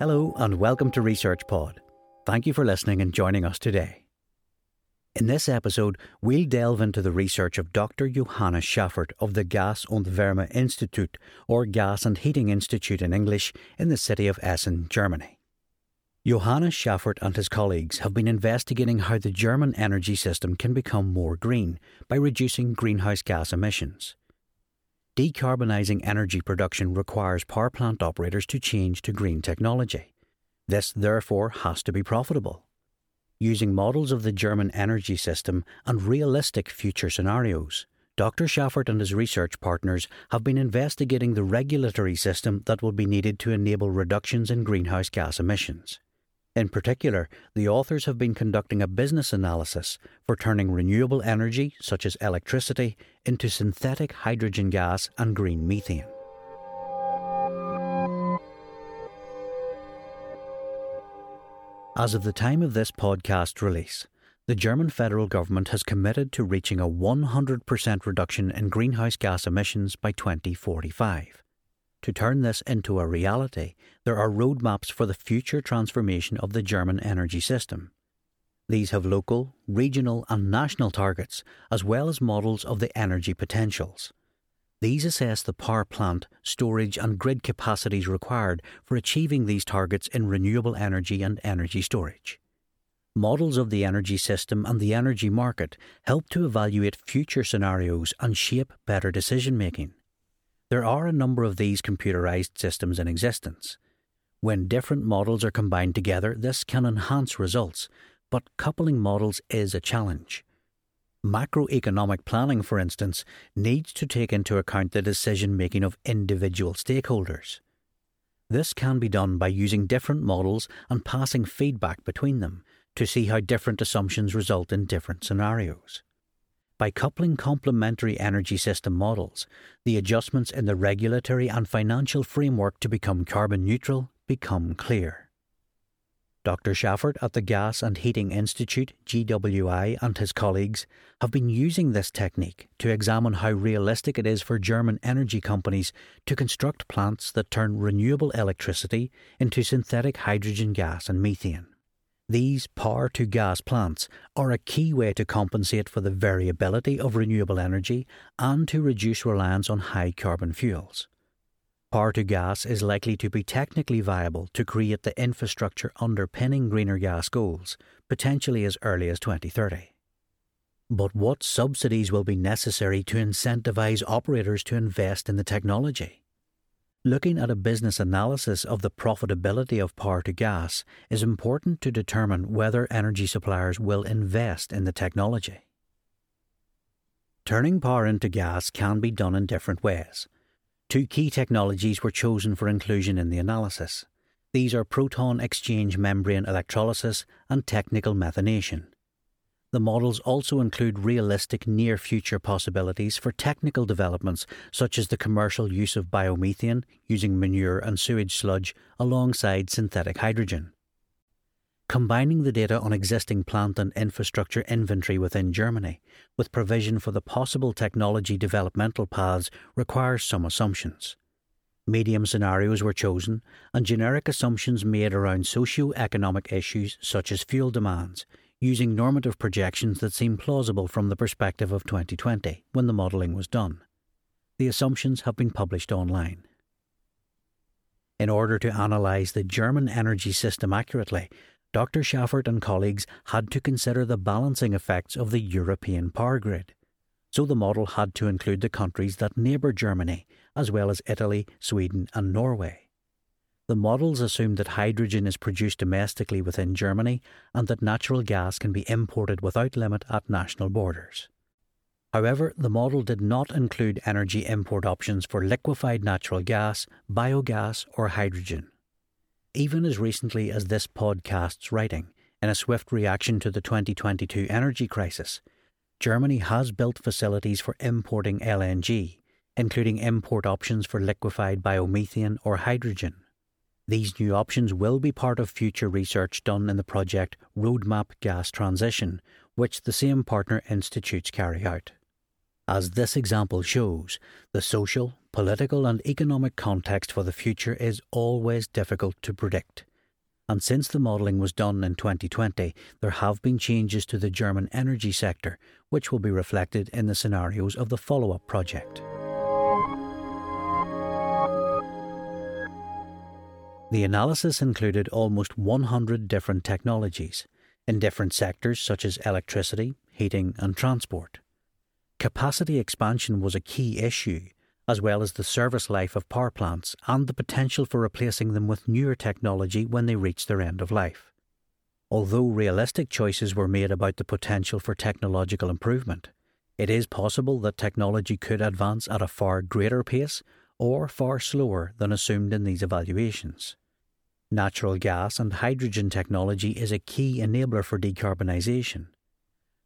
Hello, and welcome to Research Pod. Thank you for listening and joining us today. In this episode, we'll delve into the research of Dr. Johannes Schaffert of the Gas und Wärme Institute, or Gas and Heating Institute in English, in the city of Essen, Germany. Johannes Schaffert and his colleagues have been investigating how the German energy system can become more green by reducing greenhouse gas emissions. Decarbonising energy production requires power plant operators to change to green technology. This, therefore, has to be profitable. Using models of the German energy system and realistic future scenarios, Dr. Schaffert and his research partners have been investigating the regulatory system that will be needed to enable reductions in greenhouse gas emissions. In particular, the authors have been conducting a business analysis for turning renewable energy, such as electricity, into synthetic hydrogen gas and green methane. As of the time of this podcast release, the German federal government has committed to reaching a 100% reduction in greenhouse gas emissions by 2045. To turn this into a reality, there are roadmaps for the future transformation of the German energy system. These have local, regional, and national targets, as well as models of the energy potentials. These assess the power plant, storage, and grid capacities required for achieving these targets in renewable energy and energy storage. Models of the energy system and the energy market help to evaluate future scenarios and shape better decision making. There are a number of these computerized systems in existence. When different models are combined together, this can enhance results, but coupling models is a challenge. Macroeconomic planning, for instance, needs to take into account the decision making of individual stakeholders. This can be done by using different models and passing feedback between them to see how different assumptions result in different scenarios. By coupling complementary energy system models, the adjustments in the regulatory and financial framework to become carbon neutral become clear. Dr. Schaffert at the Gas and Heating Institute, GWI, and his colleagues have been using this technique to examine how realistic it is for German energy companies to construct plants that turn renewable electricity into synthetic hydrogen gas and methane. These power to gas plants are a key way to compensate for the variability of renewable energy and to reduce reliance on high carbon fuels. Power to gas is likely to be technically viable to create the infrastructure underpinning greener gas goals, potentially as early as 2030. But what subsidies will be necessary to incentivise operators to invest in the technology? Looking at a business analysis of the profitability of power to gas is important to determine whether energy suppliers will invest in the technology. Turning power into gas can be done in different ways. Two key technologies were chosen for inclusion in the analysis. These are proton exchange membrane electrolysis and technical methanation. The models also include realistic near future possibilities for technical developments such as the commercial use of biomethane using manure and sewage sludge alongside synthetic hydrogen. Combining the data on existing plant and infrastructure inventory within Germany with provision for the possible technology developmental paths requires some assumptions. Medium scenarios were chosen and generic assumptions made around socio-economic issues such as fuel demands, using normative projections that seem plausible from the perspective of 2020 when the modelling was done. The assumptions have been published online. In order to analyse the German energy system accurately, Dr. Schaffert and colleagues had to consider the balancing effects of the European power grid. So the model had to include the countries that neighbour Germany, as well as Italy, Sweden, and Norway. The models assume that hydrogen is produced domestically within Germany and that natural gas can be imported without limit at national borders. However, the model did not include energy import options for liquefied natural gas, biogas, or hydrogen. Even as recently as this podcast's writing, in a swift reaction to the 2022 energy crisis, Germany has built facilities for importing LNG, including import options for liquefied biomethane or hydrogen. These new options will be part of future research done in the project Roadmap Gas Transition, which the same partner institutes carry out. As this example shows, the social, political, and economic context for the future is always difficult to predict, and since the modelling was done in 2020, there have been changes to the German energy sector, which will be reflected in the scenarios of the follow up project. The analysis included almost 100 different technologies in different sectors such as electricity, heating, and transport. Capacity expansion was a key issue, as well as the service life of power plants and the potential for replacing them with newer technology when they reach their end of life. Although realistic choices were made about the potential for technological improvement, it is possible that technology could advance at a far greater pace or far slower than assumed in these evaluations. Natural gas and hydrogen technology is a key enabler for decarbonisation.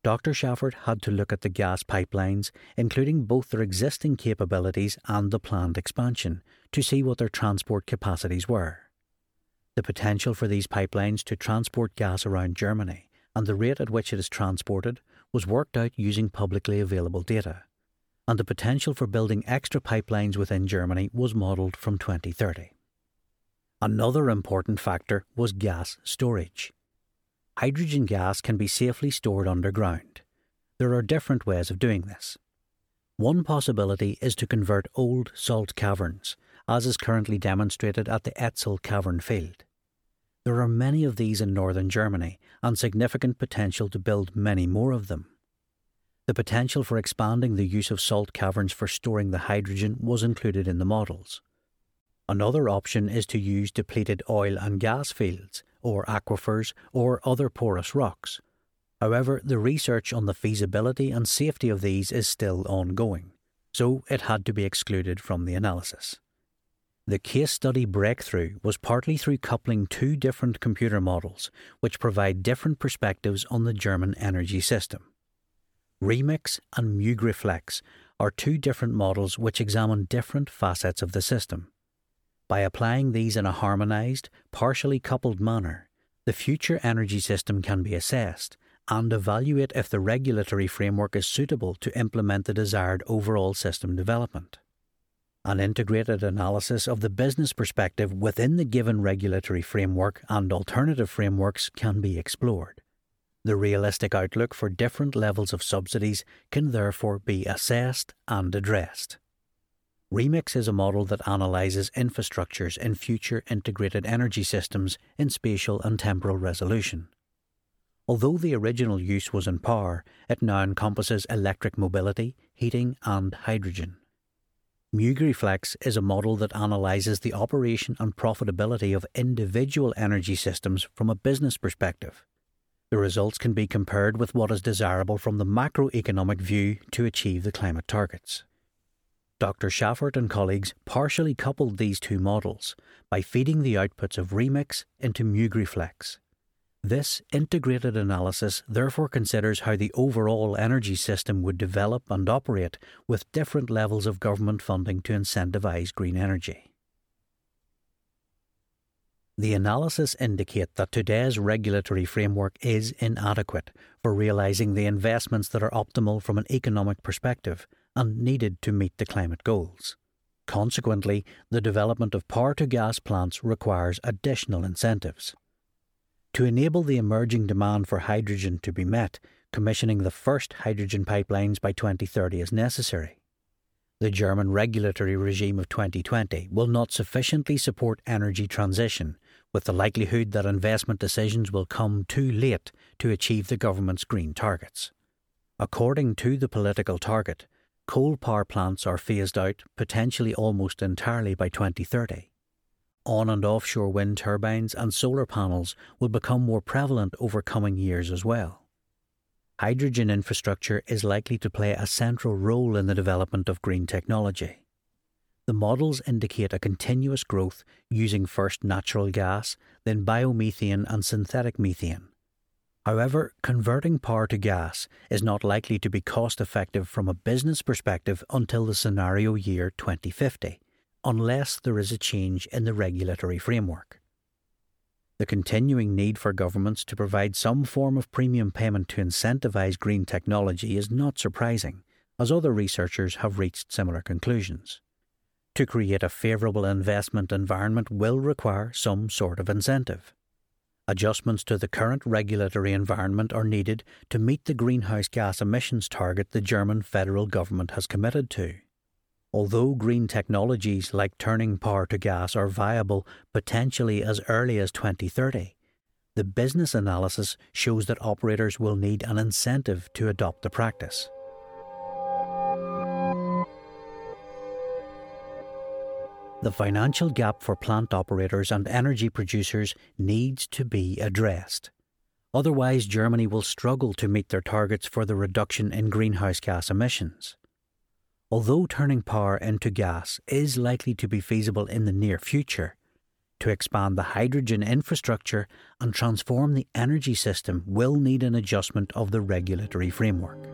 Dr. Schaffert had to look at the gas pipelines, including both their existing capabilities and the planned expansion, to see what their transport capacities were. The potential for these pipelines to transport gas around Germany and the rate at which it is transported was worked out using publicly available data, and the potential for building extra pipelines within Germany was modelled from 2030. Another important factor was gas storage. Hydrogen gas can be safely stored underground. There are different ways of doing this. One possibility is to convert old salt caverns, as is currently demonstrated at the Etzel cavern field. There are many of these in northern Germany and significant potential to build many more of them. The potential for expanding the use of salt caverns for storing the hydrogen was included in the models. Another option is to use depleted oil and gas fields, or aquifers, or other porous rocks. However, the research on the feasibility and safety of these is still ongoing, so it had to be excluded from the analysis. The case study breakthrough was partly through coupling two different computer models, which provide different perspectives on the German energy system. Remix and Mugriflex are two different models which examine different facets of the system. By applying these in a harmonised, partially coupled manner, the future energy system can be assessed and evaluate if the regulatory framework is suitable to implement the desired overall system development. An integrated analysis of the business perspective within the given regulatory framework and alternative frameworks can be explored. The realistic outlook for different levels of subsidies can therefore be assessed and addressed. Remix is a model that analyses infrastructures in future integrated energy systems in spatial and temporal resolution. Although the original use was in power, it now encompasses electric mobility, heating, and hydrogen. Mugriflex is a model that analyses the operation and profitability of individual energy systems from a business perspective. The results can be compared with what is desirable from the macroeconomic view to achieve the climate targets. Dr. Schaffert and colleagues partially coupled these two models by feeding the outputs of Remix into Mugriflex. This integrated analysis therefore considers how the overall energy system would develop and operate with different levels of government funding to incentivise green energy. The analysis indicate that today's regulatory framework is inadequate for realising the investments that are optimal from an economic perspective and needed to meet the climate goals. Consequently, the development of power to gas plants requires additional incentives. To enable the emerging demand for hydrogen to be met, commissioning the first hydrogen pipelines by 2030 is necessary. The German regulatory regime of 2020 will not sufficiently support energy transition, with the likelihood that investment decisions will come too late to achieve the government's green targets. According to the political target, coal power plants are phased out potentially almost entirely by 2030. On and offshore wind turbines and solar panels will become more prevalent over coming years as well. Hydrogen infrastructure is likely to play a central role in the development of green technology. The models indicate a continuous growth using first natural gas, then biomethane and synthetic methane, However, converting power to gas is not likely to be cost effective from a business perspective until the scenario year 2050, unless there is a change in the regulatory framework. The continuing need for governments to provide some form of premium payment to incentivise green technology is not surprising, as other researchers have reached similar conclusions. To create a favourable investment environment will require some sort of incentive. Adjustments to the current regulatory environment are needed to meet the greenhouse gas emissions target the German federal government has committed to. Although green technologies like turning power to gas are viable potentially as early as 2030, the business analysis shows that operators will need an incentive to adopt the practice. The financial gap for plant operators and energy producers needs to be addressed. Otherwise, Germany will struggle to meet their targets for the reduction in greenhouse gas emissions. Although turning power into gas is likely to be feasible in the near future, to expand the hydrogen infrastructure and transform the energy system will need an adjustment of the regulatory framework.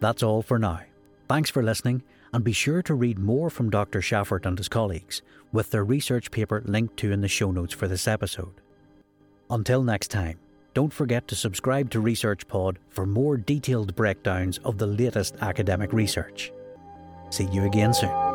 That's all for now. Thanks for listening and be sure to read more from Dr. Schaffert and his colleagues, with their research paper linked to in the show notes for this episode. Until next time, don't forget to subscribe to ResearchPod for more detailed breakdowns of the latest academic research. See you again soon.